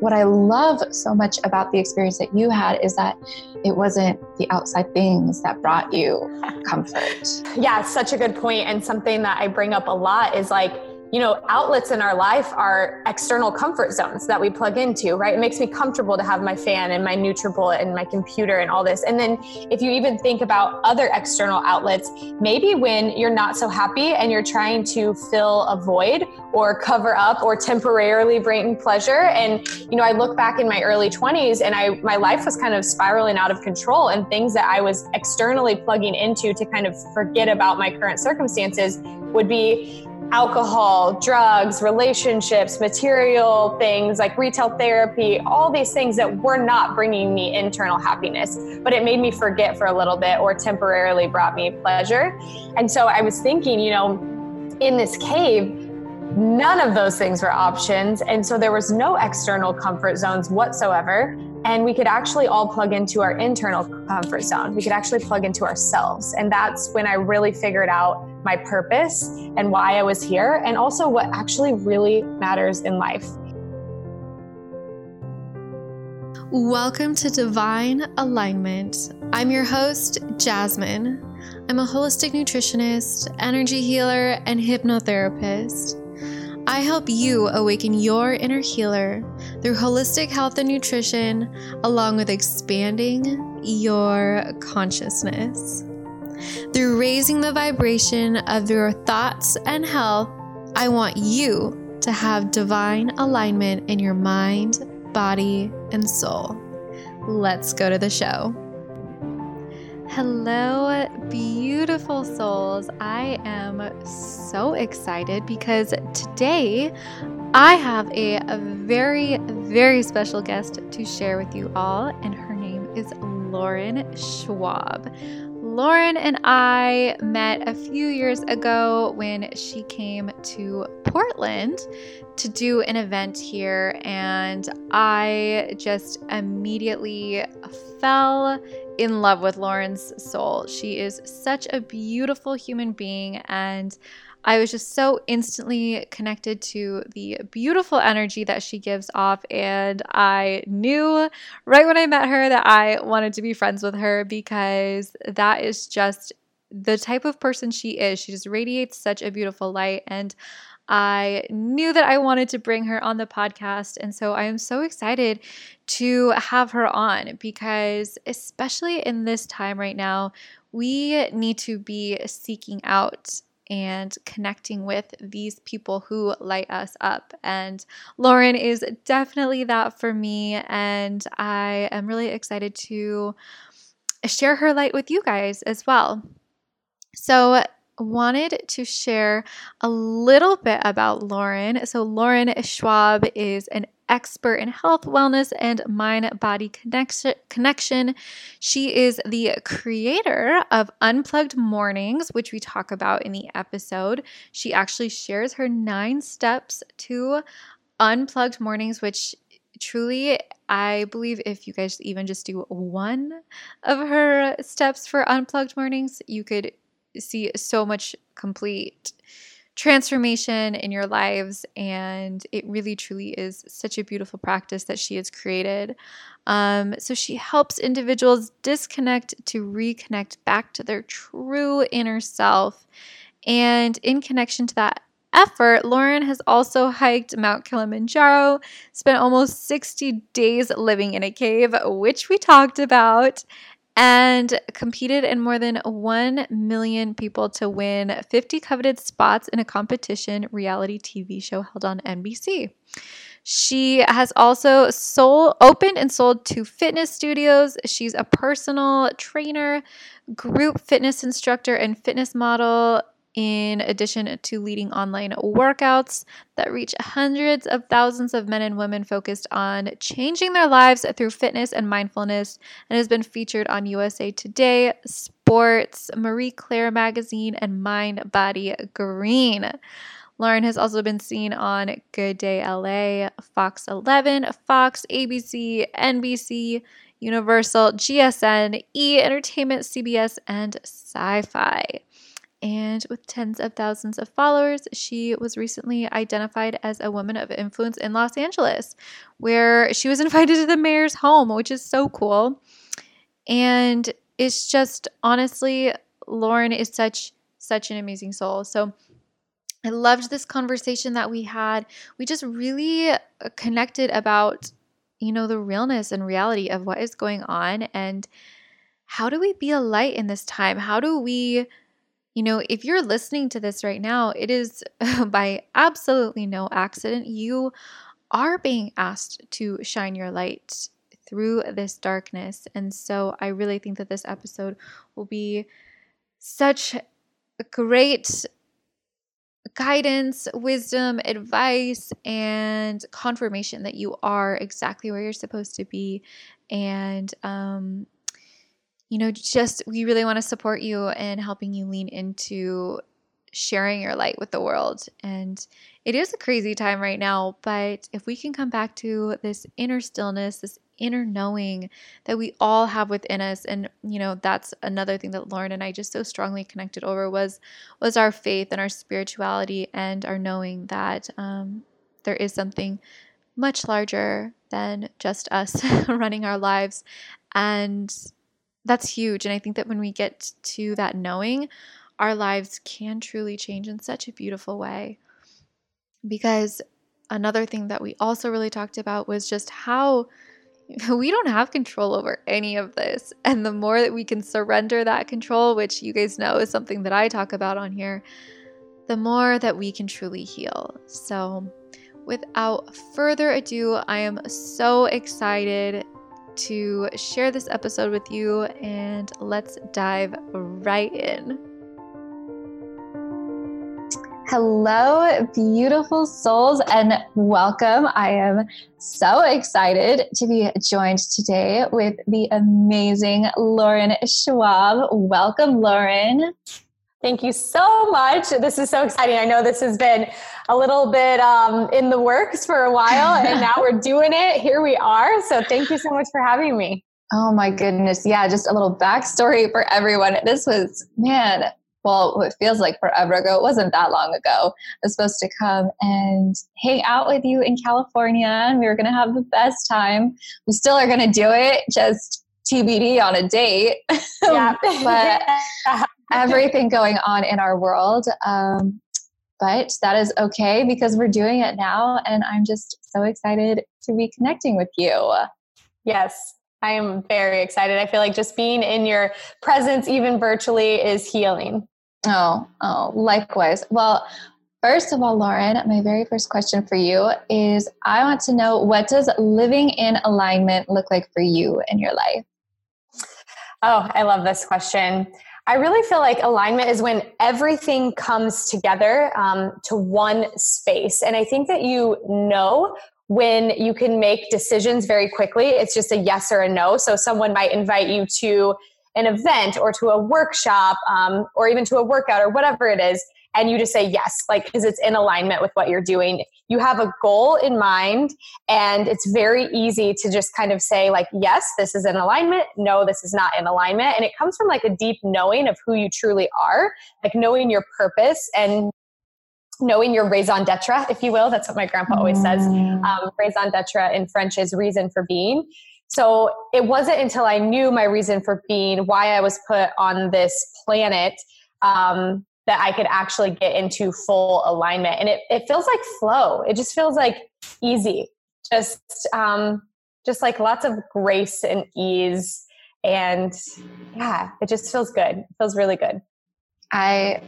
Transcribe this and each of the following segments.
what I love so much about the experience that you had is that it wasn't the outside things that brought you comfort. Yeah, such a good point and something that I bring up a lot is like you know, outlets in our life are external comfort zones that we plug into, right? It makes me comfortable to have my fan and my Nutribullet and my computer and all this. And then if you even think about other external outlets, maybe when you're not so happy and you're trying to fill a void or cover up or temporarily bring pleasure. And, you know, I look back in my early 20s and I my life was kind of spiraling out of control and things that I was externally plugging into to kind of forget about my current circumstances would be alcohol, drugs, relationships, material things like retail therapy, all these things that were not bringing me internal happiness, but it made me forget for a little bit or temporarily brought me pleasure. And so I was thinking, you know, in this cave, none of those things were options. And so there was no external comfort zones whatsoever. And we could actually all plug into our internal comfort zone. We could actually plug into ourselves. And that's when I really figured out my purpose and why I was here, and also what actually really matters in life. Welcome to Divine Alignment. I'm your host, Jasmine. I'm a holistic nutritionist, energy healer, and hypnotherapist. I help you awaken your inner healer through holistic health and nutrition, along with expanding your consciousness. Through raising the vibration of your thoughts and health, I want you to have divine alignment in your mind, body, and soul. Let's go to the show. Hello, beautiful souls. I am so excited because today I have a, very, very special guest to share with you all, and her name is Lauren Schwab. Lauren and I met a few years ago when she came to Portland to do an event here, and I just immediately fell in love with Lauren's soul. She is such a beautiful human being, and I was just so instantly connected to the beautiful energy that she gives off. And I knew right when I met her that I wanted to be friends with her because that is just the type of person she is. She just radiates such a beautiful light. And I knew that I wanted to bring her on the podcast. And so I am so excited to have her on because, especially in this time right now, we need to be seeking out and connecting with these people who light us up. And Lauren is definitely that for me. And I am really excited to share her light with you guys as well. So, wanted to share a little bit about Lauren. So, Lauren Schwab is an expert in health, wellness, and mind body connection. She is the creator of Unplugged Mornings, which we talk about in the episode. She actually shares her nine steps to Unplugged Mornings, which truly I believe if you guys even just do one of her steps for unplugged mornings, you could see so much complete transformation in your lives. And it really, truly is such a beautiful practice that she has created. Um, so she helps individuals disconnect to reconnect back to their true inner self. And in connection to that effort, Lauren has also hiked Mount Kilimanjaro, spent almost 60 days living in a cave, which we talked about, and competed in more than 1 million people to win 50 coveted spots in a competition reality TV show held on NBC. She has also sold, opened and sold two fitness studios. She's a personal trainer, group fitness instructor, and fitness model in addition to leading online workouts that reach hundreds of thousands of men and women focused on changing their lives through fitness and mindfulness, and has been featured on USA Today, Sports, Marie Claire magazine, and Mind Body Green. Lauren has also been seen on Good Day LA, Fox 11, Fox, ABC, NBC, Universal, GSN, E Entertainment, CBS, and Sci Fi. And with tens of thousands of followers, she was recently identified as a woman of influence in Los Angeles, where she was invited to the mayor's home, which is so cool. And it's just honestly, Lauren is such such an amazing soul. So I loved this conversation that we had. We just really uh, connected about, you know, the realness and reality of what is going on and how do we be a light in this time? How do we, you know, if you're listening to this right now, it is by absolutely no accident. You are being asked to shine your light through this darkness. And so I really think that this episode will be such great guidance, wisdom, advice, and confirmation that you are exactly where you're supposed to be. And, um, you know, just we really want to support you in helping you lean into sharing your light with the world. And it is a crazy time right now, but if we can come back to this inner stillness, this inner knowing that we all have within us and you know that's another thing that Lauren and I just so strongly connected over was was our faith and our spirituality and our knowing that um, there is something much larger than just us running our lives and that's huge and I think that when we get to that knowing our lives can truly change in such a beautiful way because another thing that we also really talked about was just how we don't have control over any of this. And the more that we can surrender that control, which you guys know is something that I talk about on here, the more that we can truly heal. So, without further ado, I am so excited to share this episode with you, and let's dive right in. Hello, beautiful souls, and welcome. I am so excited to be joined today with the amazing Lauren Schwab. Welcome, Lauren. Thank you so much. This is so exciting. I know this has been a little bit um, in the works for a while, and now we're doing it. Here we are. So, thank you so much for having me. Oh my goodness. Yeah, just a little backstory for everyone. This was, man, well, it feels like forever ago. It wasn't that long ago. I was supposed to come and hang out with you in California, and we were going to have the best time. We still are going to do it, just TBD on a date. Yeah. but everything going on in our world. Um, but that is okay because we're doing it now, and I'm just so excited to be connecting with you. Yes, I am very excited. I feel like just being in your presence, even virtually, is healing. Oh, oh, likewise. Well, first of all, Lauren, my very first question for you is I want to know what does living in alignment look like for you in your life? Oh, I love this question. I really feel like alignment is when everything comes together um, to one space. And I think that you know when you can make decisions very quickly. It's just a yes or a no. So someone might invite you to an event or to a workshop um, or even to a workout or whatever it is and you just say yes like because it's in alignment with what you're doing you have a goal in mind and it's very easy to just kind of say like yes this is in alignment no this is not in alignment. And it comes from like a deep knowing of who you truly are like knowing your purpose and knowing your raison d'etre if you will. That's what my grandpa always says mm. um, raison d'etre in french is reason for being. So it wasn't until I knew my reason for being, why I was put on this planet, um, that I could actually get into full alignment. And it, it feels like flow. It just feels like easy. Just um, just like lots of grace and ease. And yeah, it just feels good. It feels really good. I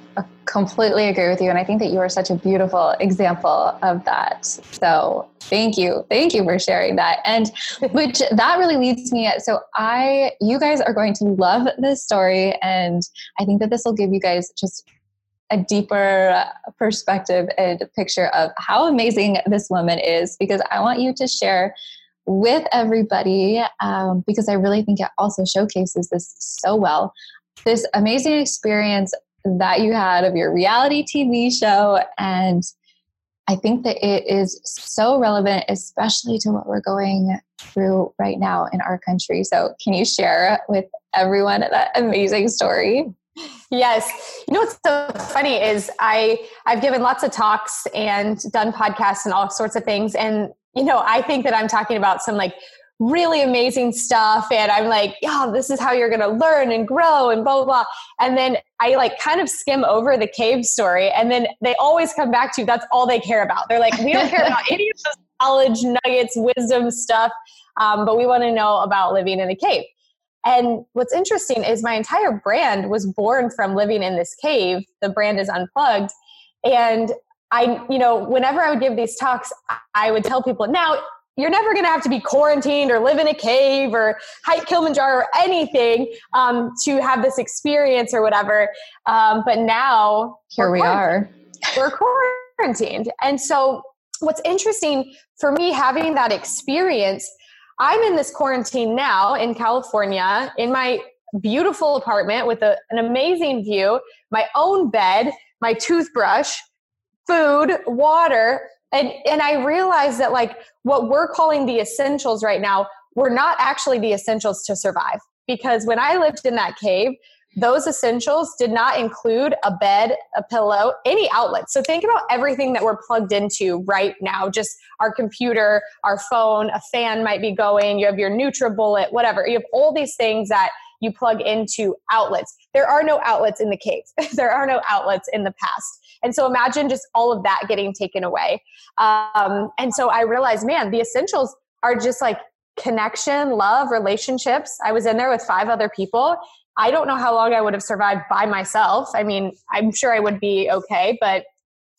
completely agree with you. And I think that you are such a beautiful example of that. So thank you. Thank you for sharing that. And which that really leads me at, so I, you guys are going to love this story. And I think that this will give you guys just a deeper perspective and picture of how amazing this woman is because I want you to share with everybody um, because I really think it also showcases this so well this amazing experience that you had of your reality TV show. And I think that it is so relevant, especially to what we're going through right now in our country. So, can you share with everyone that amazing story? Yes. You know what's so funny is I I've given lots of talks and done podcasts and all sorts of things and you know, I think that I'm talking about some like really amazing stuff and I'm like, yeah, this is how you're going to learn and grow and blah, blah, blah. And then I like kind of skim over the cave story and then they always come back to you, that's all they care about. They're like, we don't care about any of those knowledge nuggets, wisdom stuff, um, but we want to know about living in a cave. And what's interesting is my entire brand was born from living in this cave. The brand is unplugged. And I, you know, whenever I would give these talks, I would tell people, now you're never going to have to be quarantined or live in a cave or hike Kilimanjaro or anything um, to have this experience or whatever. Um, but now here we are. We're quarantined. And so, what's interesting for me having that experience, I'm in this quarantine now in California in my beautiful apartment with a, an amazing view, my own bed, my toothbrush, food, water, and and i realized that like what we're calling the essentials right now were not actually the essentials to survive. Because when i lived in that cave those essentials did not include a bed a pillow any outlet so think about everything that we're plugged into right now just our computer our phone a fan might be going you have your nutribullet whatever you have all these things that you plug into outlets there are no outlets in the cave there are no outlets in the past and so imagine just all of that getting taken away. Um, and so I realized, man, the essentials are just like connection, love, relationships. I was in there with five other people. I don't know how long I would have survived by myself. I mean, I'm sure I would be okay, but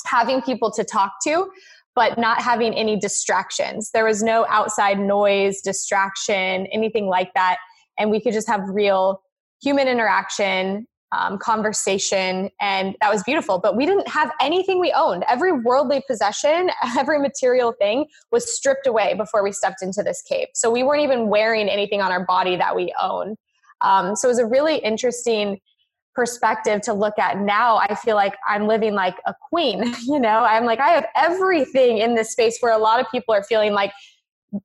having people to talk to, but not having any distractions. There was no outside noise, distraction, anything like that. And we could just have real human interaction um, conversation, and that was beautiful. But we didn't have anything we owned. Every worldly possession, every material thing was stripped away before we stepped into this cave. So we weren't even wearing anything on our body that we own. Um, so it was a really interesting perspective to look at now i feel like i'm living like a queen you know i'm like i have everything in this space where a lot of people are feeling like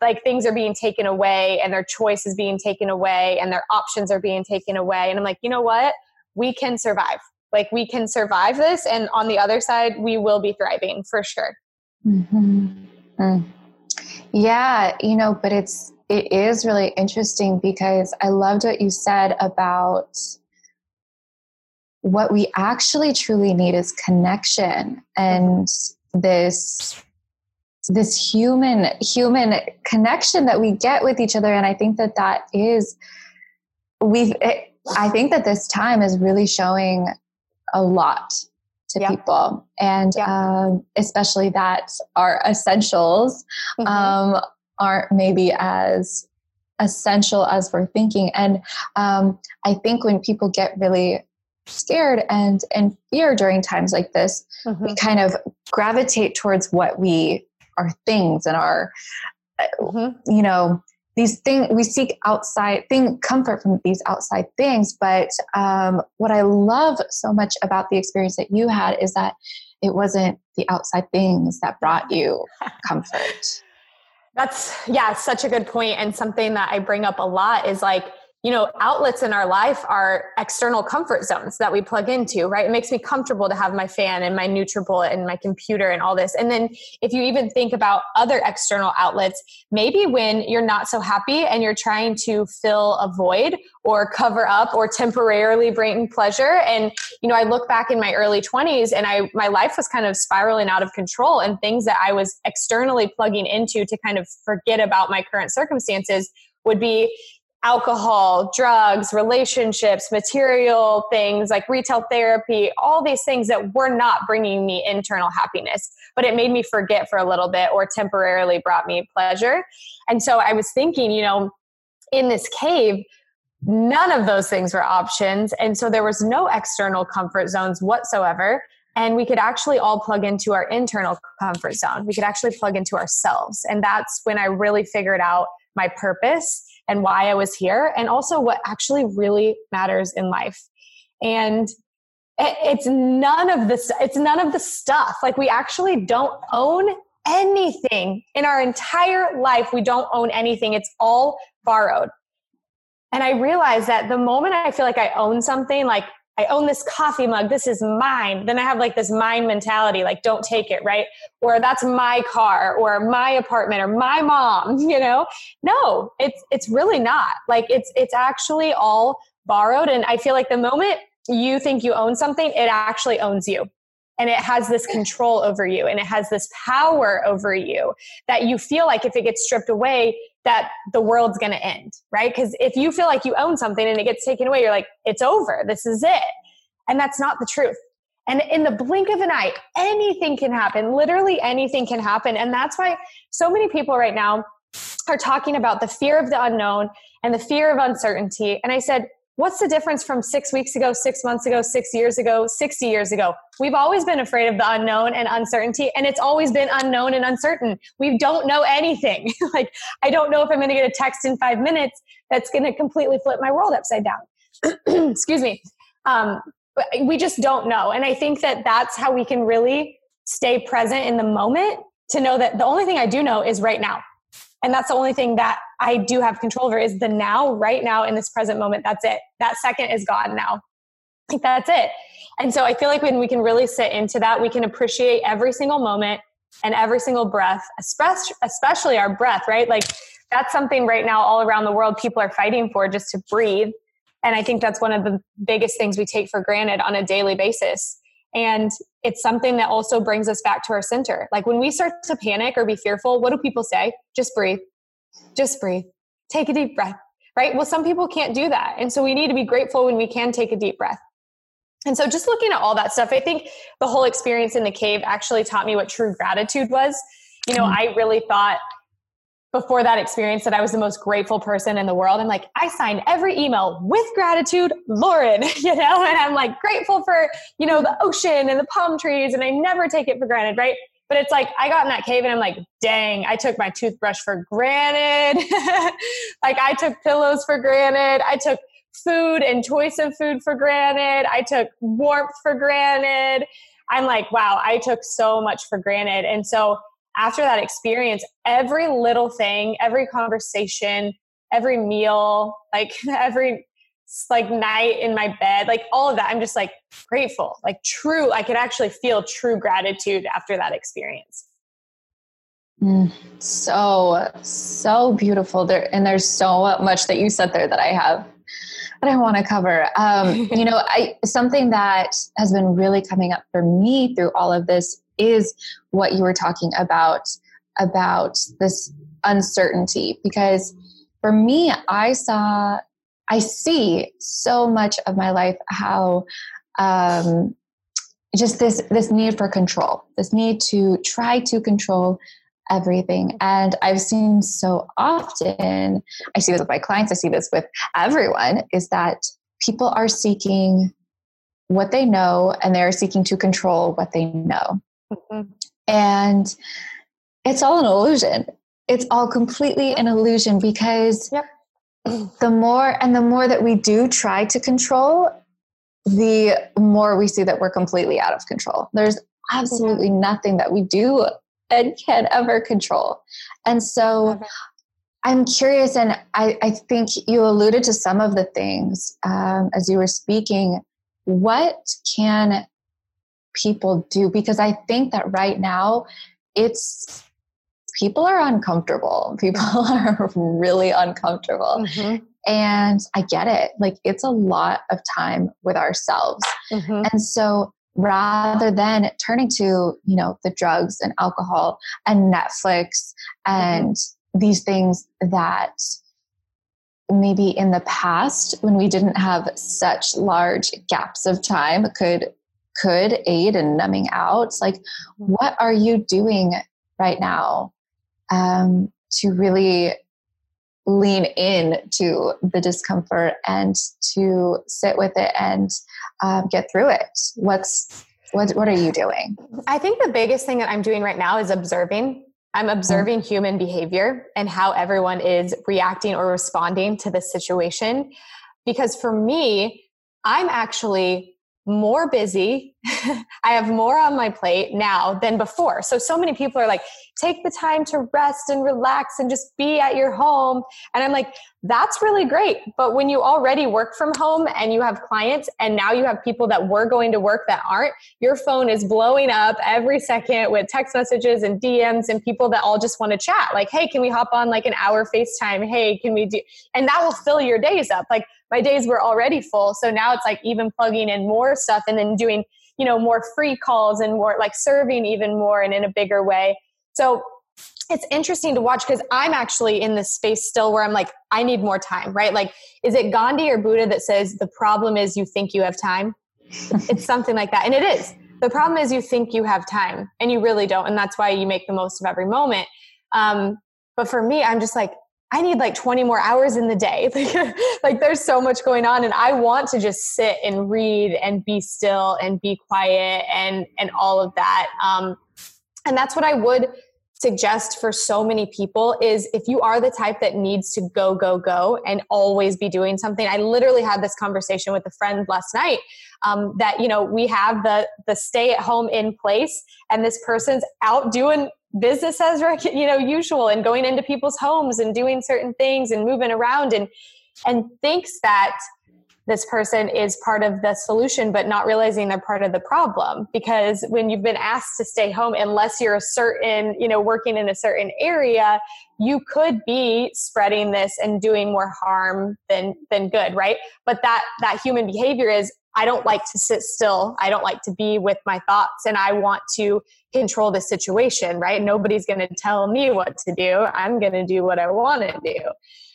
like things are being taken away and their choice is being taken away and their options are being taken away and i'm like you know what we can survive. Like we can survive this, and on the other side, we will be thriving for sure. Mm-hmm. Mm. Yeah, you know, but it's it is really interesting because I loved what you said about what we actually truly need is connection and this this human human connection that we get with each other and i think that that is we've it, I think that this time is really showing a lot to yeah. people, and yeah. um, especially that our essentials mm-hmm. um, aren't maybe as essential as we're thinking. And um, I think when people get really scared and and fear during times like this, mm-hmm. we kind of gravitate towards what we are things and our mm-hmm. you know these things we seek outside thing comfort from these outside things but um, what i love so much about the experience that you had is that it wasn't the outside things that brought you comfort that's yeah such a good point and something that i bring up a lot is like you know, outlets in our life are external comfort zones that we plug into, right? It makes me comfortable to have my fan and my Nutribullet and my computer and all this. And then if you even think about other external outlets, maybe when you're not so happy and you're trying to fill a void or cover up or temporarily bring pleasure. And, you know, I look back in my early 20s and I my life was kind of spiraling out of control and things that I was externally plugging into to kind of forget about my current circumstances would be alcohol, drugs, relationships, material things like retail therapy, all these things that were not bringing me internal happiness, but it made me forget for a little bit or temporarily brought me pleasure. And so I was thinking, you know, in this cave, none of those things were options. And so there was no external comfort zones whatsoever. And we could actually all plug into our internal comfort zone. We could actually plug into ourselves. And that's when I really figured out my purpose and why I was here, and also what actually really matters in life. And it's none of this, it's none of the stuff. Like, we actually don't own anything in our entire life. We don't own anything, it's all borrowed. And I realized that the moment I feel like I own something, like I own this coffee mug. This is mine. Then I have like this mine mentality, like don't take it, right? Or that's my car or my apartment or my mom, you know? No, it's it's really not. Like it's it's actually all borrowed and I feel like the moment you think you own something, it actually owns you. And it has this control over you and it has this power over you that you feel like if it gets stripped away, that the world's going to end, right? Because if you feel like you own something and it gets taken away, you're like, it's over. This is it. And that's not the truth. And in the blink of an eye, anything can happen. Literally anything can happen. And that's why so many people right now are talking about the fear of the unknown and the fear of uncertainty. And I said, What's the difference from six weeks ago, six months ago, six years ago, 60 years ago? We've always been afraid of the unknown and uncertainty, and it's always been unknown and uncertain. We don't know anything. like, I don't know if I'm going to get a text in five minutes that's going to completely flip my world upside down. Excuse me. Um, we just don't know. And I think that that's how we can really stay present in the moment to know that the only thing I do know is right now. And that's the only thing that I do have control over is the now, right now, in this present moment. That's it. That second is gone now. Like that's it. And so I feel like when we can really sit into that, we can appreciate every single moment and every single breath, especially our breath, right? Like that's something right now all around the world people are fighting for just to breathe. And I think that's one of the biggest things we take for granted on a daily basis. And it's something that also brings us back to our center. Like when we start to panic or be fearful, what do people say? Just breathe. Just breathe. Take a deep breath, right? Well, some people can't do that. And so we need to be grateful when we can take a deep breath. And so just looking at all that stuff, I think the whole experience in the cave actually taught me what true gratitude was. You know, mm-hmm. I really thought before that experience that I was the most grateful person in the world. I'm like, I signed every email with gratitude, Lauren, you know, and I'm like grateful for, you know, the ocean and the palm trees, and I never take it for granted, right? But it's like I got in that cave and I'm like, dang, I took my toothbrush for granted. like I took pillows for granted. I took food and choice of food for granted. I took warmth for granted. I'm like, wow, I took so much for granted. And so after that experience, every little thing, every conversation, every meal, like every like night in my bed, like all of that, I'm just like grateful, like true. I could actually feel true gratitude after that experience. Mm, so, so beautiful there. And there's so much that you said there that I have that I want to cover. Um, you know, I something that has been really coming up for me through all of this is what you were talking about about this uncertainty. Because for me i saw i see so much of my life how um, just this this need for control this need to try to control everything. And i've seen so often i see this with my clients i see this with everyone is that people are seeking what they know and they're seeking to control what they know Mm-hmm. And it's all an illusion. It's all completely an illusion because yep. the more and the more that we do try to control, the more we see that we're completely out of control. There's absolutely nothing that we do and can ever control. And so I'm curious, and I, I, think you alluded to some of the things um, as you were speaking. What can people do because I think that right now it's people are uncomfortable. People are really uncomfortable. Mm-hmm. And I get it. Like it's a lot of time with ourselves. Mm-hmm. And so rather than turning to, you know, the drugs and alcohol and Netflix and mm-hmm. these things that maybe in the past when we didn't have such large gaps of time could could aid in numbing out. like, what are you doing right now um, to really lean in to the discomfort and to sit with it and um, get through it? What's what, what are you doing? I think the biggest thing that I'm doing right now is observing. I'm mm-hmm. observing mm-hmm. human behavior and how everyone is reacting or responding to this situation. Because for me, I'm actually more busy I have more on my plate now than before. So, so many people are like, take the time to rest and relax and just be at your home. And I'm like, that's really great. But when you already work from home and you have clients and now you have people that were going to work that aren't, your phone is blowing up every second with text messages and DMs and people that all just want to chat. Like, hey, can we hop on like an hour FaceTime? Hey, can we do? And that will fill your days up. Like, my days were already full. So now it's like even plugging in more stuff and then doing, you know, more free calls and more like serving even more and in a bigger way. So it's interesting to watch because I'm actually in this space still where I'm like, I need more time, right? Like, is it Gandhi or Buddha that says the problem is you think you have time? it's something like that. And it is. The problem is you think you have time and you really don't. And that's why you make the most of every moment. Um, but for me, I'm just like, I need like 20 more hours in the day. like there's so much going on and I want to just sit and read and be still and be quiet and and all of that. Um, and that's what I would suggest for so many people is if you are the type that needs to go go go and always be doing something i literally had this conversation with a friend last night um, that you know we have the the stay at home in place and this person's out doing business as you know usual and going into people's homes and doing certain things and moving around and and thinks that this person is part of the solution but not realizing they're part of the problem because when you've been asked to stay home unless you're a certain you know working in a certain area you could be spreading this and doing more harm than than good right but that that human behavior is I don't like to sit still. I don't like to be with my thoughts and I want to control the situation, right? Nobody's going to tell me what to do. I'm going to do what I want to do.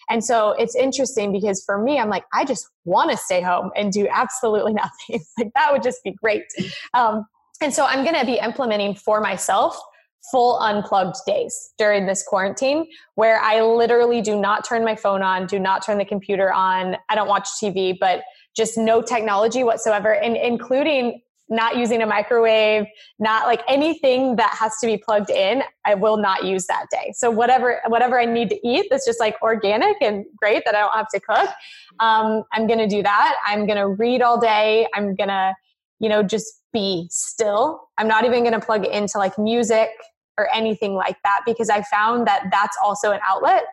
And so it's interesting because for me, I'm like, I just want to stay home and do absolutely nothing. like that would just be great. Um, and so I'm going to be implementing for myself full unplugged days during this quarantine where I literally do not turn my phone on, do not turn the computer on. I don't watch TV, but just no technology whatsoever, and including not using a microwave, not like anything that has to be plugged in, I will not use that day. So whatever whatever I need to eat that's just like organic and great that I don't have to cook, um, I'm gonna do that. I'm gonna read all day. I'm gonna, you know, just be still. I'm not even gonna plug into like music or anything like that because I found that that's also an outlet.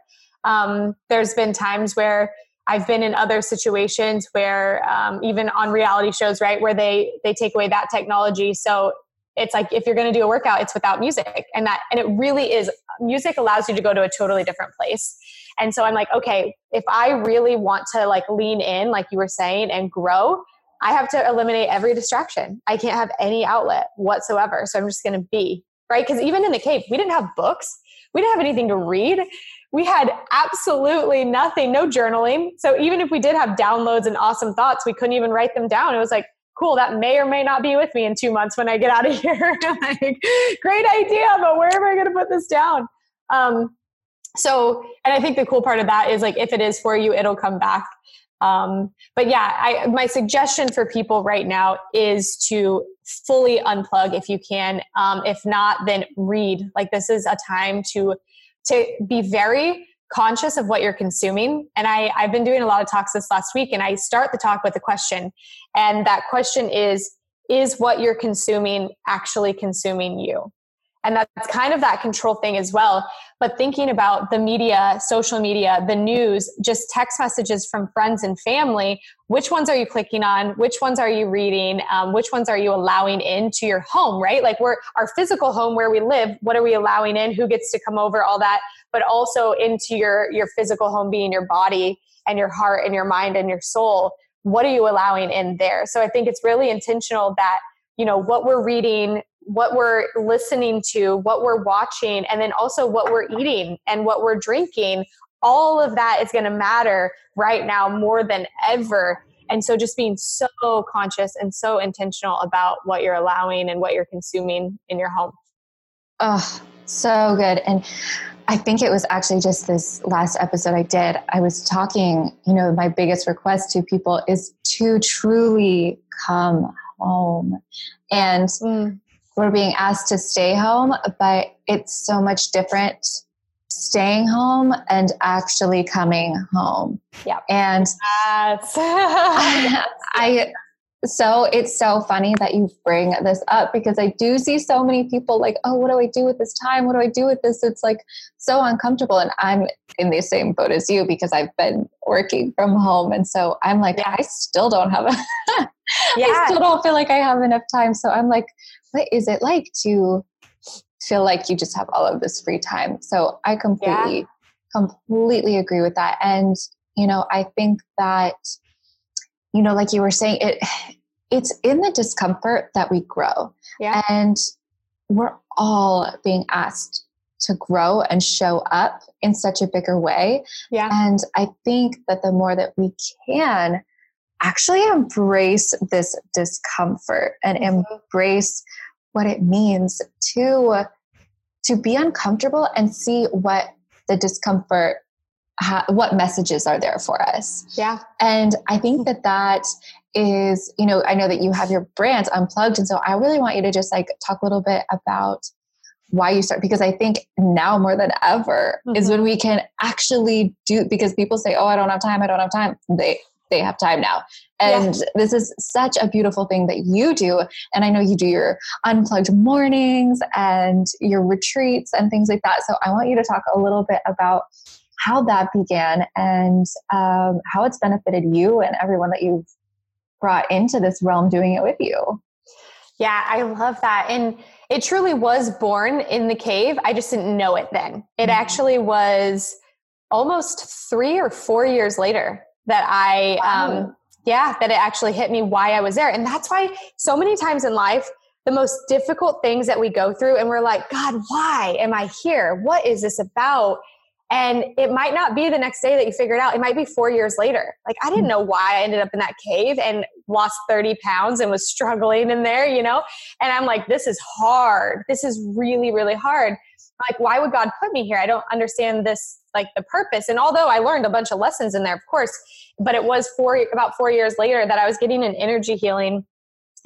Um, there's been times where I've been in other situations where um, even on reality shows, right, where they they take away that technology. So it's like if you're going to do a workout, it's without music, and that and it really is. Music allows you to go to a totally different place. And so I'm like, okay, if I really want to like lean in, like you were saying, and grow, I have to eliminate every distraction. I can't have any outlet whatsoever. So I'm just going to be right because even in the cave, we didn't have books. We didn't have anything to read we had absolutely nothing, no journaling. So even if we did have downloads and awesome thoughts, we couldn't even write them down. It was like, cool, that may or may not be with me in two months when I get out of here. like, great idea, but where am I going to put this down? Um, so, and I think the cool part of that is like, if it is for you, it'll come back. Um, but yeah, I, my suggestion for people right now is to fully unplug if you can. Um, if not, then read. Like this is a time to to be very conscious of what you're consuming. And I, I've been doing a lot of talks this last week, and I start the talk with a question. And that question is Is what you're consuming actually consuming you? And that's kind of that control thing as well. But thinking about the media, social media, the news, just text messages from friends and family, which ones are you clicking on? Which ones are you reading? Um, which ones are you allowing into your home, right? Like we're our physical home where we live, what are we allowing in? Who gets to come over? All that, but also into your your physical home being your body and your heart and your mind and your soul. What are you allowing in there? So I think it's really intentional that you know what we're reading what we're listening to, what we're watching, and then also what we're eating and what we're drinking. All of that is going to matter right now more than ever. And so just being so conscious and so intentional about what you're allowing and what you're consuming in your home. Oh, so good. And I think it was actually just this last episode I did. I was talking, you know, my biggest request to people is to truly come home. And mm we're being asked to stay home, but it's so much different staying home and actually coming home. Yeah. And I, I so it's so funny that you bring this up because I do see so many people like, oh, what do I do with this time? What do I do with this? It's like so uncomfortable. And I'm in the same boat as you because I've been working from home. And so I'm like, yeah. I still don't have a, yeah. I still don't feel like I have enough time. So I'm like, what is it like to feel like you just have all of this free time? So I completely, yeah. completely agree with that. And, you know, I think that, you know, like you were saying, it it's in the discomfort that we grow. Yeah. And we're all being asked to grow and show up in such a bigger way. Yeah. And I think that the more that we can actually embrace this discomfort and mm-hmm. embrace what it means to to be uncomfortable and see what the discomfort how, what messages are there for us. Yeah. And I think that that is, you know, I know that you have your brand unplugged. And so I really want you to just like talk a little bit about why you start because I think now more than ever mm-hmm. is when we can actually do because people say, Oh, I don't have time, I don't have time. They they have time now. And yeah. this is such a beautiful thing that you do. And I know you do your unplugged mornings and your retreats and things like that. So I want you to talk a little bit about how that began and um, how it's benefited you and everyone that you've brought into this realm doing it with you. Yeah, I love that. And it truly was born in the cave. I just didn't know it then. It mm-hmm. actually was almost three or four years later that I, wow. um, yeah, that it actually hit me why I was there. And that's why so many times in life, the most difficult things that we go through, and we're like, God, why am I here? What is this about? And it might not be the next day that you figure it out. It might be four years later. Like, I didn't hmm. know why I ended up in that cave and lost 30 pounds and was struggling in there, you know? And I'm like, this is hard. This is really, really hard. Like, why would God put me here? I don't understand this, like the purpose. And although I learned a bunch of lessons in there, of course, but it was four, about four years later that I was getting an energy healing.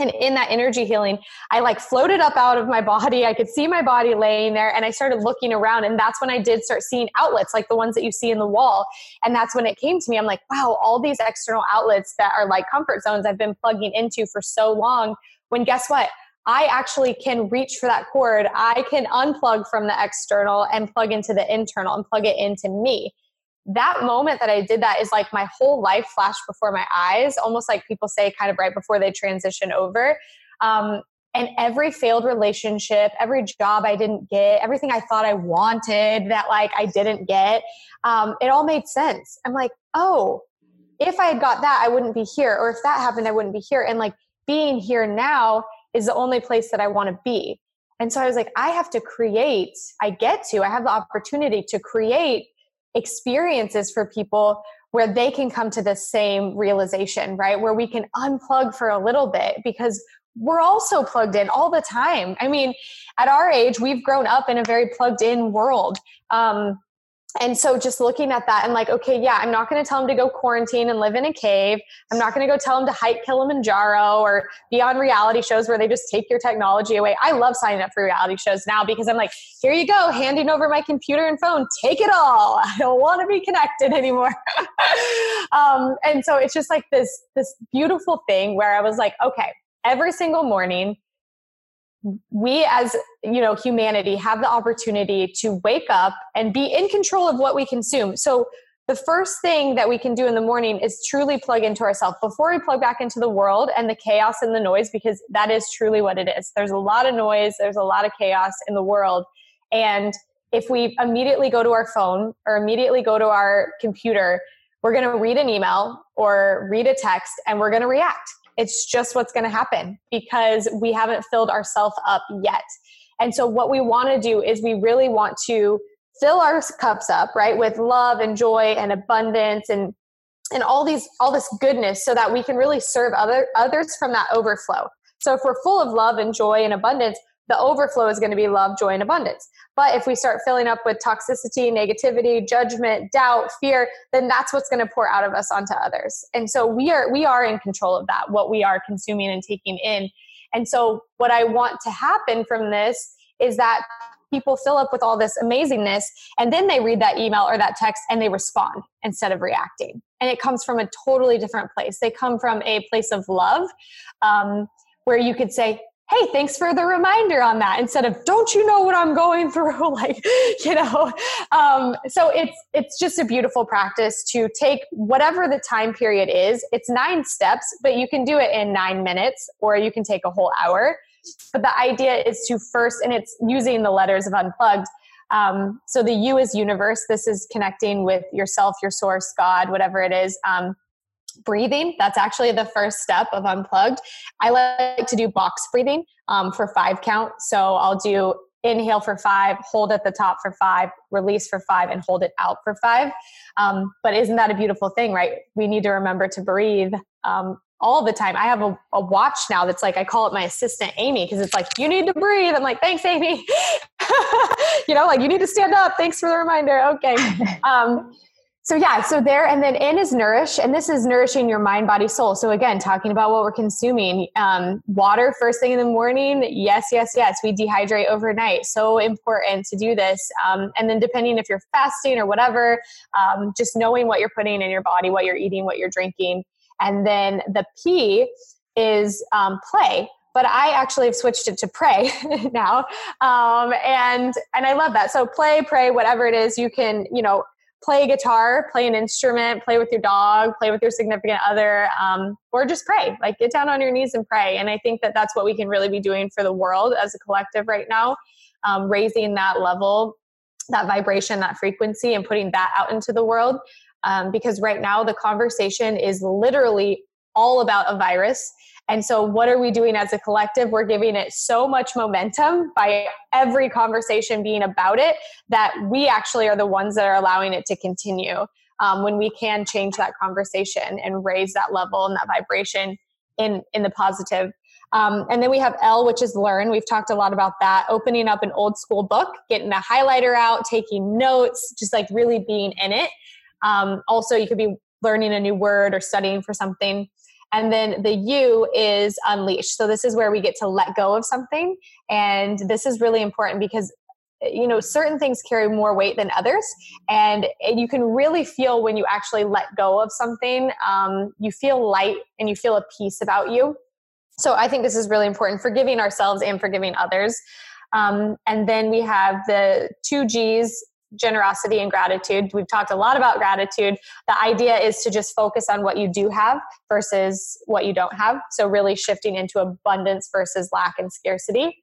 And in that energy healing i like floated up out of my body. I could see my body laying there and i started looking around and that's when i did start seeing outlets like the ones that you see in the wall. And that's when it came to me. I'm like wow all these external outlets that are like comfort zones i've been plugging into for so long. When guess what I actually can reach for that cord. I can unplug from the external and plug into the internal and plug it into me that moment that I did that is like my whole life flashed before my eyes, almost like people say, kind of right before they transition over. Um, and every failed relationship, every job I didn't get, everything I thought I wanted that like I didn't get, um, it all made sense. I'm like, oh, if I had got that, I wouldn't be here. Or if that happened, I wouldn't be here. And like being here now is the only place that I want to be. And so I was like, I have to create, I get to, I have the opportunity to create experiences for people where they can come to the same realization, right? Where we can unplug for a little bit because we're also plugged in all the time. I mean, at our age, we've grown up in a very plugged in world. Um, and so just looking at that and like okay yeah i'm not going to tell him to go quarantine and live in a cave. I'm not going to go tell him to hike kilimanjaro or be on reality shows where they just take your technology away. I love signing up for reality shows now because i'm like here you go handing over my computer and phone. Take it all. I don't want to be connected anymore. Um, and so it's just like this this beautiful thing where i was like okay every single morning we as you know humanity have the opportunity to wake up and be in control of what we consume. So the first thing that we can do in the morning is truly plug into ourselves. Before we plug back into the world and the chaos and the noise because that is truly what it is. There's a lot of noise there's a lot of chaos in the world. And if we immediately go to our phone or immediately go to our computer we're going to read an email or read a text and we're going to react it's just what's going to happen because we haven't filled ourselves up yet. And so, what we want to do is we really want to fill our cups up, right, with love and joy and abundance and and all these all this goodness so that we can really serve other others from that overflow. So if we're full of love and joy and abundance, the overflow is going to be love, joy, and abundance. But if we start filling up with toxicity, negativity, judgment, doubt, fear, then that's what's going to pour out of us onto others. And so we are we are in control of that, what we are consuming and taking in. And so what I want to happen from this is that people fill up with all this amazingness and then they read that email or that text and they respond instead of reacting. and it comes from a totally different place. They come from a place of love um, where you could say, hey thanks for the reminder on that instead of don't you know what i'm going through like you know um, so it's it's just a beautiful practice to take whatever the time period is it's nine steps but you can do it in nine minutes or you can take a whole hour but the idea is to first and it's using the letters of unplugged um, so the U is universe. This is connecting with yourself, your source, God, whatever it is. Um, breathing, that's actually the first step of unplugged. I like to do box breathing um, for five count. So I'll do inhale for five, hold at the top for five, release for five, and hold it out for five. Um, but isn't that a beautiful thing, right? We need to remember to breathe um, all the time. I have a, a, watch now that's like, I call it my assistant Amy because it's like, you need to breathe. I'm like, thanks, Amy. you know, like you need to stand up. Thanks for the reminder. Okay. So yeah, so there and then in is nourish, and this is nourishing your mind, body, soul. So again, talking about what we're consuming, um, water first thing in the morning. Yes, yes, yes. We dehydrate overnight. So important to do this. Um, and then depending if you're fasting or whatever, um, just knowing what you're putting in your body, what you're eating, what you're drinking. And then the P is um, play. But I actually have switched it to pray now, um, and and I love that. So play, pray, whatever it is, you can you know play guitar, play an instrument, play with your dog, play with your significant other, um, or just pray. Like get down on your knees and pray. And I think that that's what we can really be doing for the world as a collective right now, um, raising that level, that vibration, that frequency, and putting that out into the world um, because right now the conversation is literally all about a virus. And so, what are we doing as a collective? We're giving it so much momentum by every conversation being about it that we actually are the ones that are allowing it to continue. Um, when we can change that conversation and raise that level and that vibration in in the positive. Um, and then we have L, which is learn. We've talked a lot about that. Opening up an old school book, getting a highlighter out, taking notes, just like really being in it. Um, also, you could be learning a new word or studying for something. And then the U is unleash. So this is where we get to let go of something. And this is really important because you know certain things carry more weight than others and you can really feel when you actually let go of something um, you feel light and you feel a peace about you so i think this is really important forgiving ourselves and forgiving others um, and then we have the two g's generosity and gratitude. We've talked a lot about gratitude. The idea is to just focus on what you do have versus what you don't have. So, really shifting into abundance versus lack and scarcity.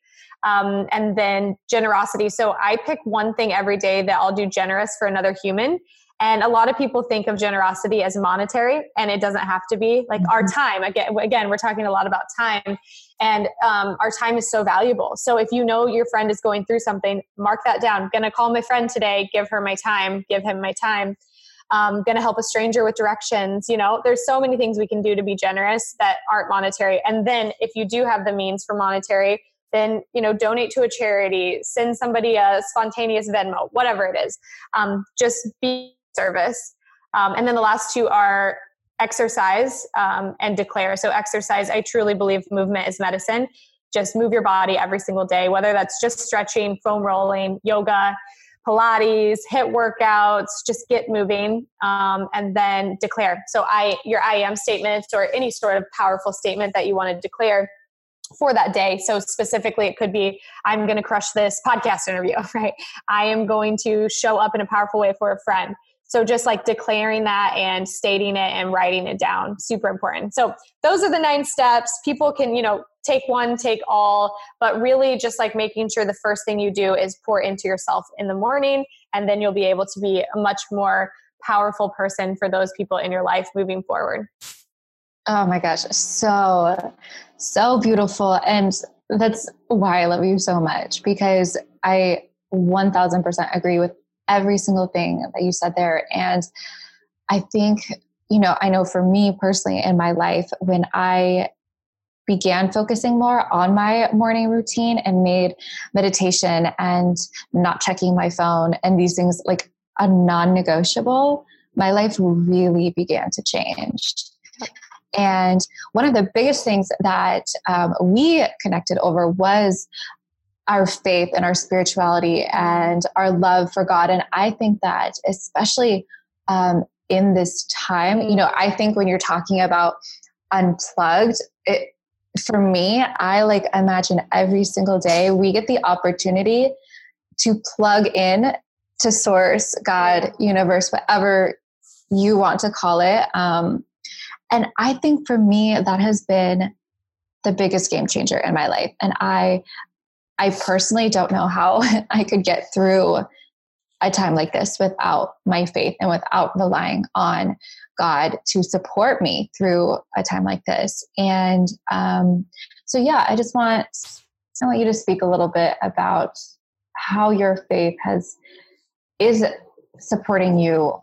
Um, and then generosity. So, I pick one thing every day that I'll do generous for another human. And a lot of people think of generosity as monetary, and it doesn't have to be. Like our mm-hmm. time, again, again, we're talking a lot about time, and um, our time is so valuable. So if you know your friend is going through something, mark that down. I'm gonna call my friend today, give her my time, give him my time. Um, gonna help a stranger with directions. You know, there's so many things we can do to be generous that aren't monetary. And then if you do have the means for monetary, then you know donate to a charity send somebody a spontaneous venmo whatever it is um, just be service. Um, and then the last two are exercise um, and declare. So, exercise, I truly believe movement is medicine. Just move your body every single day, whether that's just stretching, foam rolling, yoga, Pilates, HIIT workouts, just get moving um, and then declare. So, I your I am statement or any sort of powerful statement that you want to declare for that day. So specifically, it could be I'm going to crush this podcast interview, right? I am going to show up in a powerful way for a friend. So just like declaring that and stating it and writing it down, super important. So those are the nine steps. People can, you know, take one, take all, but really just like making sure the first thing you do is pour into yourself in the morning and then you'll be able to be a much more powerful person for those people in your life moving forward. Oh my gosh, so so beautiful and that's why I love you so much because I 1000% agree with every single thing that you said there. And I think, you know, I know for me personally in my life, when I began focusing more on my morning routine and made meditation and not checking my phone and these things like a non negotiable, my life really began to change. And one of the biggest things that um, we connected over was our faith and our spirituality and our love for God. And I think that, especially um, in this time. You know, I think when you're talking about unplugged, it for me, I like imagine every single day we get the opportunity to plug in to source, God, universe, whatever you want to call it. Um, and I think for me, that has been the biggest game changer in my life. And I, I personally don't know how I could get through a time like this without my faith and without relying on God to support me through a time like this. And um, so, yeah, I just want I want you to speak a little bit about how your faith has is supporting you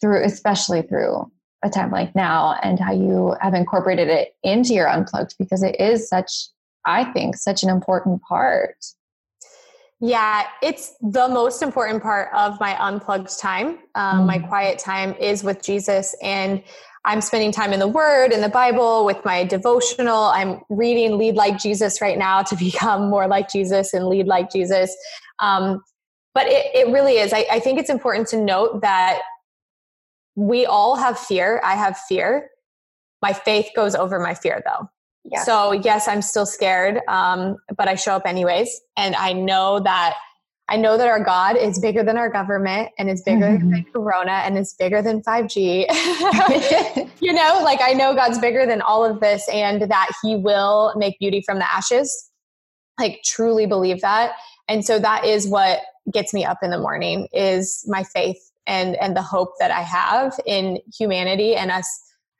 through, especially through a time like now, and how you have incorporated it into your unplugged because it is such, I think, such an important part. Yeah, it's the most important part of my unplugged time. Um, mm. My quiet time is with Jesus, and I'm spending time in the Word, in the Bible, with my devotional. I'm reading Lead Like Jesus right now to become more like Jesus and lead like Jesus. Um, but it, it really is. I, I think it's important to note that we all have fear. I have fear. My faith goes over my fear, though. Yeah. So yes, I'm still scared, um, but I show up anyways, and I know that I know that our God is bigger than our government, and is bigger mm-hmm. than Corona, and is bigger than 5G. you know, like I know God's bigger than all of this, and that He will make beauty from the ashes. Like truly believe that, and so that is what gets me up in the morning is my faith and and the hope that I have in humanity and us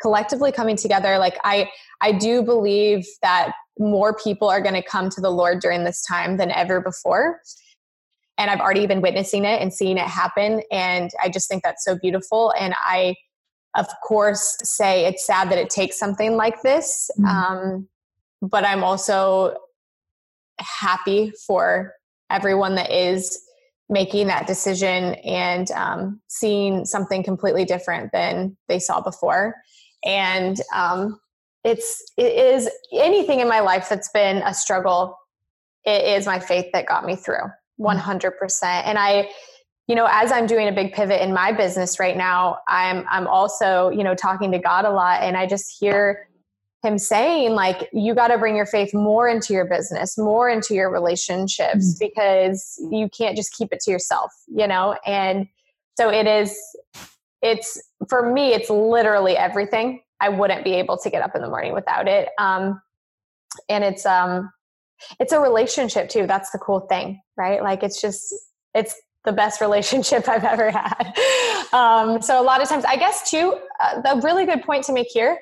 collectively coming together like i i do believe that more people are going to come to the lord during this time than ever before. And i've already been witnessing it and seeing it happen and i just think that's so beautiful. And i of course say it's sad that it takes something like this mm-hmm. um, but i'm also happy for everyone that is making that decision and um, seeing something completely different than they saw before and um, it's it is anything in my life that's been a struggle it is my faith that got me through 100% mm-hmm. and i you know as i'm doing a big pivot in my business right now i'm i'm also you know talking to god a lot and i just hear him saying like you got to bring your faith more into your business more into your relationships mm-hmm. because you can't just keep it to yourself you know and so it is it's for me it's literally everything. I wouldn't be able to get up in the morning without it um and it's um it's a relationship too. That's the cool thing right? Like it's just it's the best relationship i've ever had. Um so a lot of times i guess too uh, the really good point to make here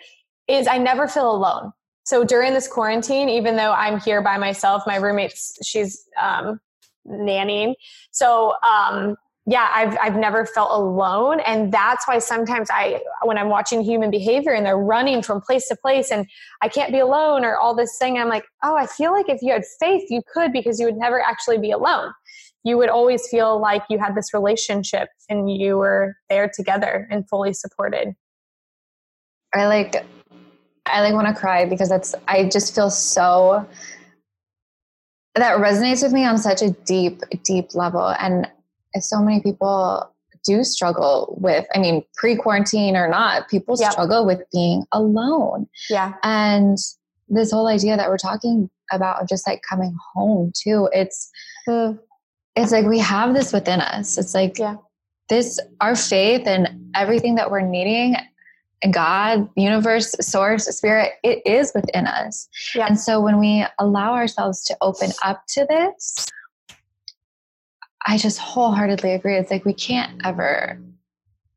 is i never feel alone. So during this quarantine even though i'm here by myself my roommate's she's um nannying. So um yeah i've i've never felt alone. And that's why sometimes i when i'm watching human behavior and they're running from place to place and i can't be alone or all this thing i'm like oh i feel like if you had faith you could because you would never actually be alone. You would always feel like you had this relationship and you were there together and fully supported. I like i like want to cry because that's i just feel so that resonates with me on such a deep deep level. And so many people do struggle with i mean pre-quarantine or not people yep. struggle with being alone yeah and this whole idea that we're talking about of just like coming home too it's mm. it's like we have this within us it's like yeah. this our faith and everything that we're needing God, universe, source, spirit, it is within us. Yeah. And so when we allow ourselves to open up to this, I just wholeheartedly agree. It's like we can't ever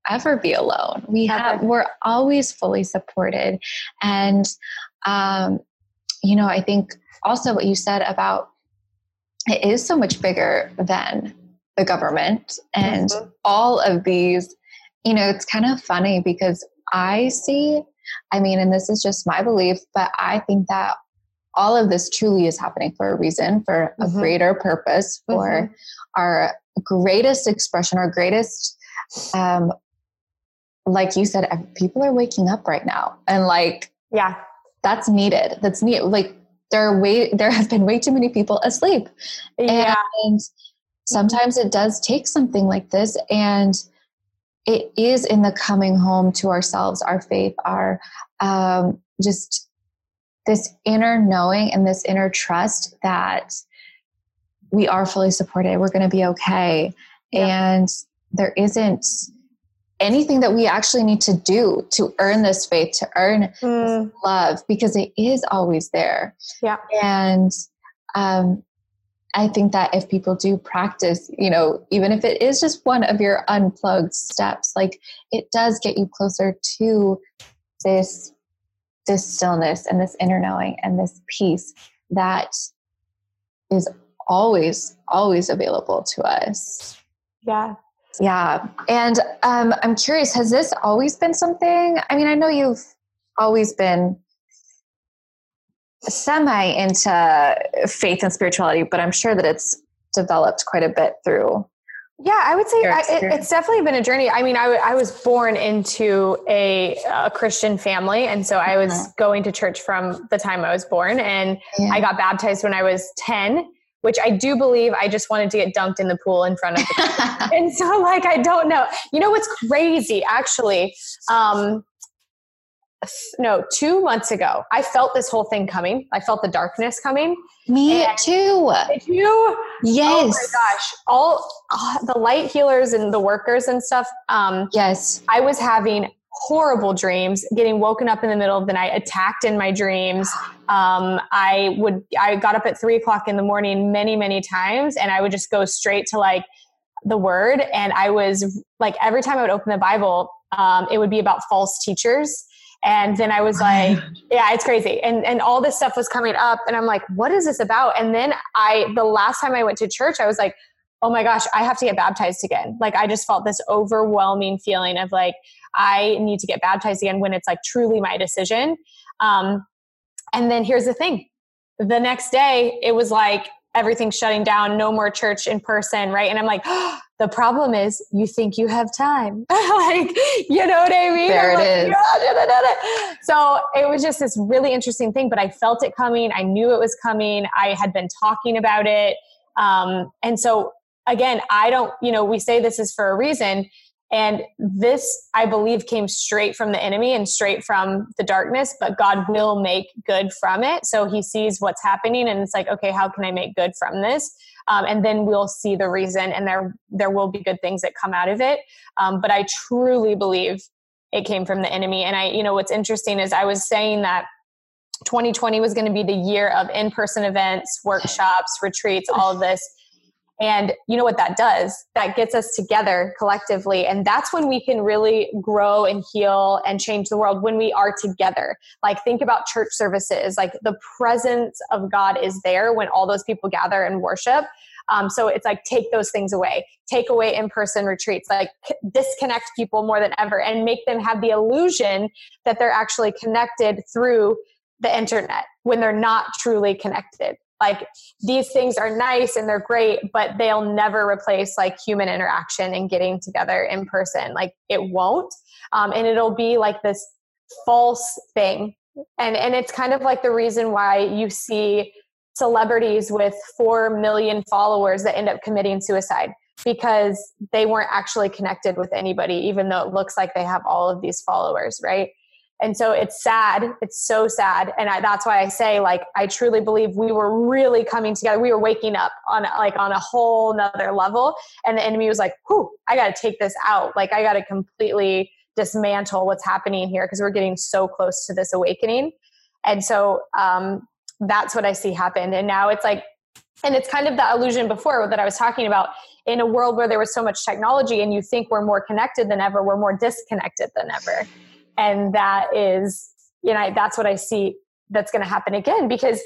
ever be alone. We have we're always fully supported. And um, you know, I think also what you said about it is so much bigger than the government and mm-hmm. all of these, you know, it's kind of funny because I see, I mean, and this is just my belief, but I think that all of this truly is happening for a reason, for mm-hmm. a greater purpose, for mm-hmm. our greatest expression, our greatest, um, like you said, people are waking up right now, and like, yeah, that's needed. That's needed. Like there are way there have been way too many people asleep, yeah. and sometimes it does take something like this, and it is in the coming home to ourselves, our faith, our um, just this inner knowing and this inner trust that we are fully supported. We're going to be okay. And there isn't anything that we actually need to do to earn this faith, to earn mm. this love, because it is always there. Yeah. And um, I think that if people do practice, you know, even if it is just one of your unplugged steps, like it does get you closer to this this stillness and this inner knowing and this peace that is always always available to us. Yeah. Yeah. And um, I'm curious, has this always been something? I mean, I know you've always been semi into faith and spirituality, but I'm sure that it's developed quite a bit through. Yeah, I would say I, it, it's definitely been a journey. I mean, I, I was born into a, a Christian family, and so I was mm-hmm. going to church from the time I was born, and yeah. I got baptized when I was 10 which I do believe I just wanted to get dunked in the pool in front of the and so like I don't know. You know what's crazy actually? Um, no, two months ago, I felt this whole thing coming. I felt the darkness coming. Me and too. Did you? Yes. Oh my gosh! All uh, the light healers and the workers and stuff. Um, yes. I was having horrible dreams, getting woken up in the middle of the night, attacked in my dreams. Um, I would, I got up at three o'clock in the morning many, many times, and I would just go straight to like the word. And I was like, every time I would open the Bible, um, it would be about false teachers and then I was like, yeah, it's crazy. And and all this stuff was coming up and I'm like, what is this about? And then I the last time I went to church, I was like, oh my gosh, I have to get baptized again. Like I just felt this overwhelming feeling of like I need to get baptized again when it's like truly my decision. Um, and then here's the thing. The next day, it was like everything's shutting down, no more church in person, right? And I'm like, oh, the problem is you think you have time. like, you know what I mean? There I'm it like, is. So it was just this really interesting thing, but I felt it coming. I knew it was coming. I had been talking about it. Um, and so again, I don't, you know, we say this is for a reason. And this, I believe, came straight from the enemy and straight from the darkness, but God will make good from it. So he sees what's happening and it's like, okay, how can I make good from this? Um, and then we'll see the reason and there, there will be good things that come out of it. Um, but I truly believe it came from the enemy. And I, you know, what's interesting is I was saying that 2020 was going to be the year of in person events, workshops, retreats, all of this. And you know what that does? That gets us together collectively. And that's when we can really grow and heal and change the world when we are together. Like, think about church services. Like, the presence of God is there when all those people gather and worship. Um, so it's like take those things away, take away in person retreats, like c- disconnect people more than ever and make them have the illusion that they're actually connected through the internet when they're not truly connected like these things are nice and they're great but they'll never replace like human interaction and getting together in person. Like it won't. Um, and it'll be like this false thing. And and it's kind of like the reason why you see celebrities with 4 million followers that end up committing suicide because they weren't actually connected with anybody even though it looks like they have all of these followers right and so it's sad. It's so sad. And I, that's why i say like i truly believe we were really coming together. We were waking up on like on a whole nother level. And the enemy was like whew i gotta take this out. Like i gotta completely dismantle what's happening here because we're getting so close to this awakening. And so um, that's what i see happen. And now it's like and it's kind of the illusion before that i was talking about. In a world where there was so much technology and you think we're more connected than ever we're more disconnected than ever and that is you know that's what i see that's going to happen again because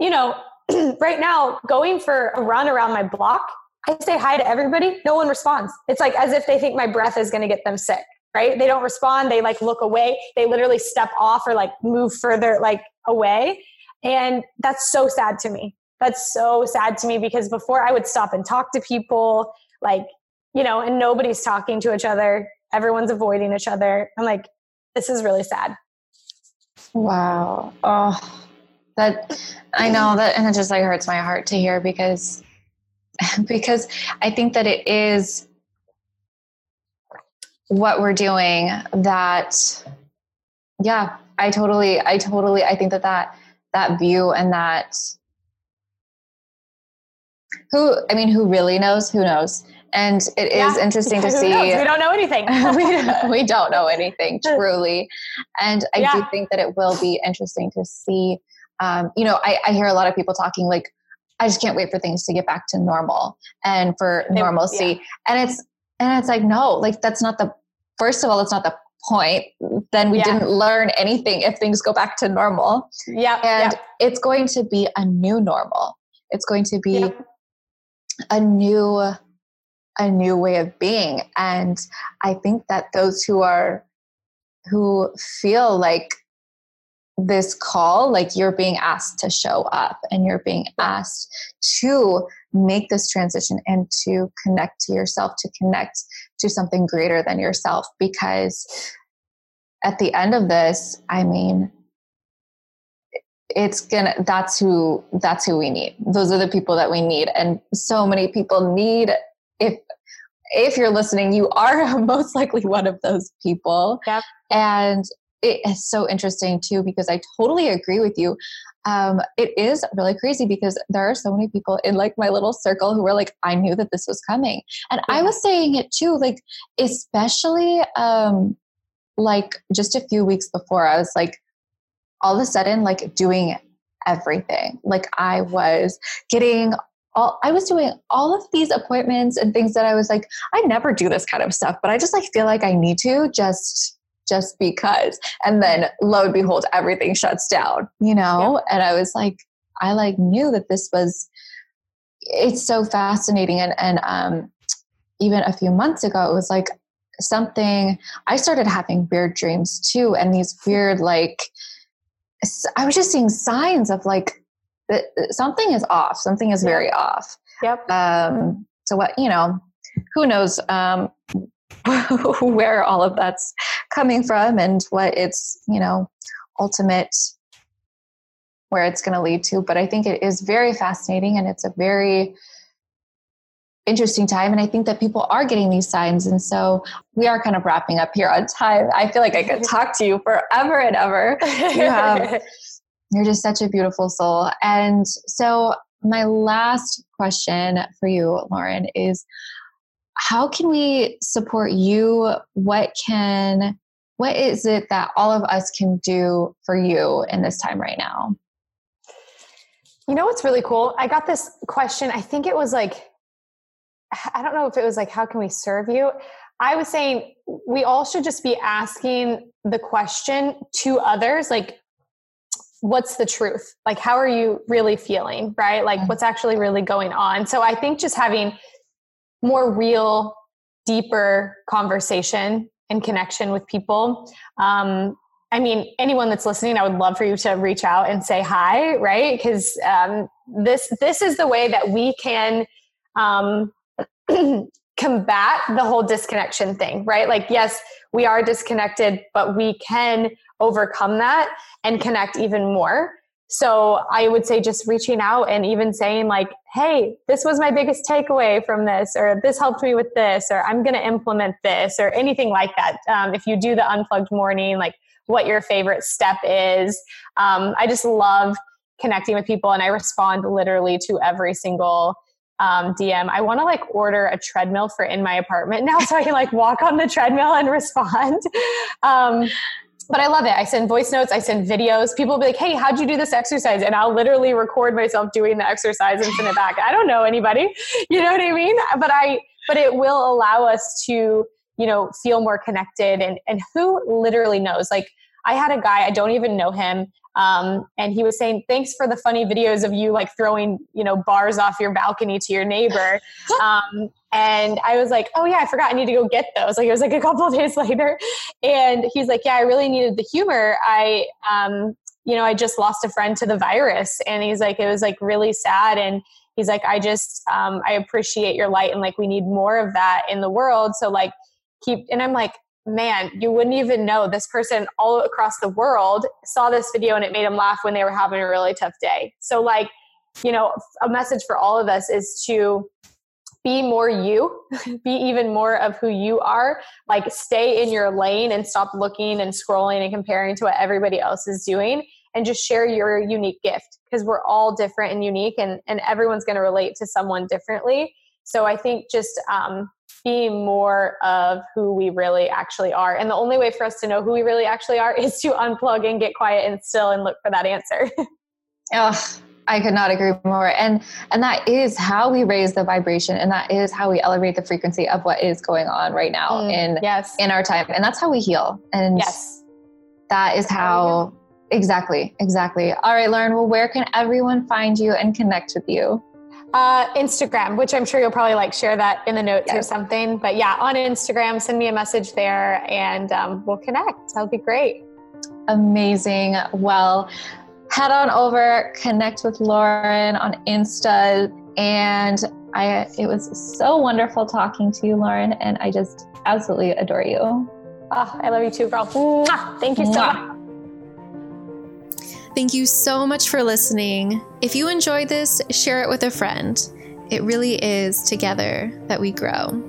you know right now going for a run around my block i say hi to everybody no one responds. It's like as if they think my breath is going to get them sick right? They don't respond they like look away they literally step off or like move further like away. And that's so sad to me. That's so sad to me because before i would stop and talk to people like you know and nobody's talking to each other everyone's avoiding each other. I'm like this is really sad. Wow. Oh, that I know that, and it just like hurts my heart to hear because because I think that it is what we're doing that yeah i totally i totally i think that that that view and that who i mean who really knows who knows and it yeah. is interesting to see knows? we don't know anything. We, we don't know anything truly. And i yeah. do think that it will be interesting to see um, you know I, I hear a lot of people talking like i just can't wait for things to get back to normal and for normalcy. yeah. and it's and it's like no like that's not the first of all it's not the point. Then we didn't learn anything if things go back to normal. Yeah and it's going to be a new normal. It's going to be a new a new way of being. And i think that those who are who feel like this call like you're being asked to show up and you're being asked to make this transition and to connect to yourself to connect to something greater than yourself. Because at the end of this i mean it's gonna that's who that's who we need. Those are the people that we need. And so many people need if if you're listening you are most likely one of those people yep. and it is so interesting too because i totally agree with you um, it is really crazy because there are so many people in like my little circle who were like i knew that this was coming and yeah. i was saying it too like especially um, like just a few weeks before i was like all of a sudden like doing everything. Like I was getting all I was doing all of these appointments and things that I was like, I never do this kind of stuff, but I just like feel like I need to just just because. And then lo and behold, everything shuts down, you know? Yeah. And I was like, I like knew that this was it's so fascinating and and um even a few months ago it was like something I started having weird dreams too and these weird like I was just seeing signs of like that something is off. Something is very off. Yep. Um, so what you know, who knows um, where all of that's coming from and what its you know ultimate where it's going to lead to. But I think it is very fascinating and it's a very interesting time. And I think that people are getting these signs. And so we are kind of wrapping up here on time. I feel like I could talk to you forever and ever. You have, you're just such a beautiful soul. And so my last question for you, Lauren, is how can we support you? What can what is it that all of us can do for you in this time right now? You know what's really cool? I got this question. I think it was like I don't know if it was like, how can we serve you? I was saying we all should just be asking the question to others, like, what's the truth? Like, how are you really feeling? Right? Like, mm. what's actually really going on? So I think just having more real, deeper conversation and connection with people. Um, I mean, anyone that's listening, I would love for you to reach out and say hi, right? Because um, this this is the way that we can um, combat the whole disconnection thing, right? Like, yes, we are disconnected, but we can overcome that and connect even more. So I would say just reaching out and even saying, like, hey, this was my biggest takeaway from this, or this helped me with this, or I'm going to implement this, or anything like that. Um, if you do the unplugged morning, like what your favorite step is. Um, I just love connecting with people and I respond literally to every single um, DM. I want to like order a treadmill for in my apartment now so I can like walk on the treadmill and respond. Um, but I love it. I send voice notes, I send videos. People be like, hey, how'd you do this exercise? And I'll literally record myself doing the exercise and send it back. I don't know anybody. You know what I mean? But I but it will allow us to, you know, feel more connected and and who literally knows? Like I had a guy, I don't even know him. Um, and he was saying, thanks for the funny videos of you like throwing, you know, bars off your balcony to your neighbor. Um, and I was like, oh yeah, I forgot I need to go get those. Like it was like a couple of days later. And he's like, yeah, I really needed the humor. I, um, you know, I just lost a friend to the virus. And he's like, it was like really sad. And he's like, I just, um, I appreciate your light and like we need more of that in the world. So like keep, and I'm like, man, you wouldn't even know this person all across the world saw this video and it made them laugh when they were having a really tough day. So, like, you know, a message for all of us is to be more you, be even more of who you are. Like stay in your lane and stop looking and scrolling and comparing to what everybody else is doing and just share your unique gift because we're all different and unique and, and everyone's going to relate to someone differently. So I think just um, being more of who we really actually are. And the only way for us to know who we really actually are is to unplug and get quiet and still and look for that answer. oh, I could not agree more. And and that is how we raise the vibration and that is how we elevate the frequency of what is going on right now mm, in yes. in our time. And that's how we heal. And yes. that is how exactly, exactly. All right, Lauren, well where can everyone find you and connect with you? Uh, Instagram, which I'm sure you'll probably like share that in the notes yes. or something. But yeah, on Instagram, send me a message there and um, we'll connect. That'll be great. Amazing. Well, head on over, connect with Lauren on Insta. And I, it was so wonderful talking to you, Lauren. And I just absolutely adore you. Oh, I love you too, girl. Mwah. Thank you so Mwah. much. Thank you so much for listening. If you enjoyed this, share it with a friend. It really is together that we grow.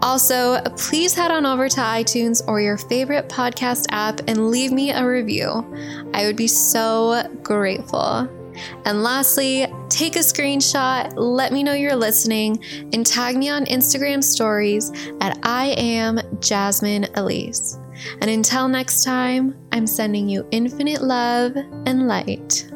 Also, please head on over to iTunes or your favorite podcast app and leave me a review. I would be so grateful. And lastly, take a screenshot, let me know you're listening, and tag me on Instagram stories at I am Jasmine Elise. And until next time, I'm sending you infinite love and light.